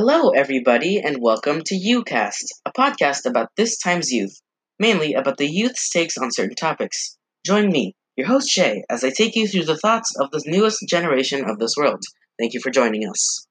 Hello, everybody, and welcome to YouCast, a podcast about this time's youth, mainly about the youth's takes on certain topics. Join me, your host Shay, as I take you through the thoughts of the newest generation of this world. Thank you for joining us.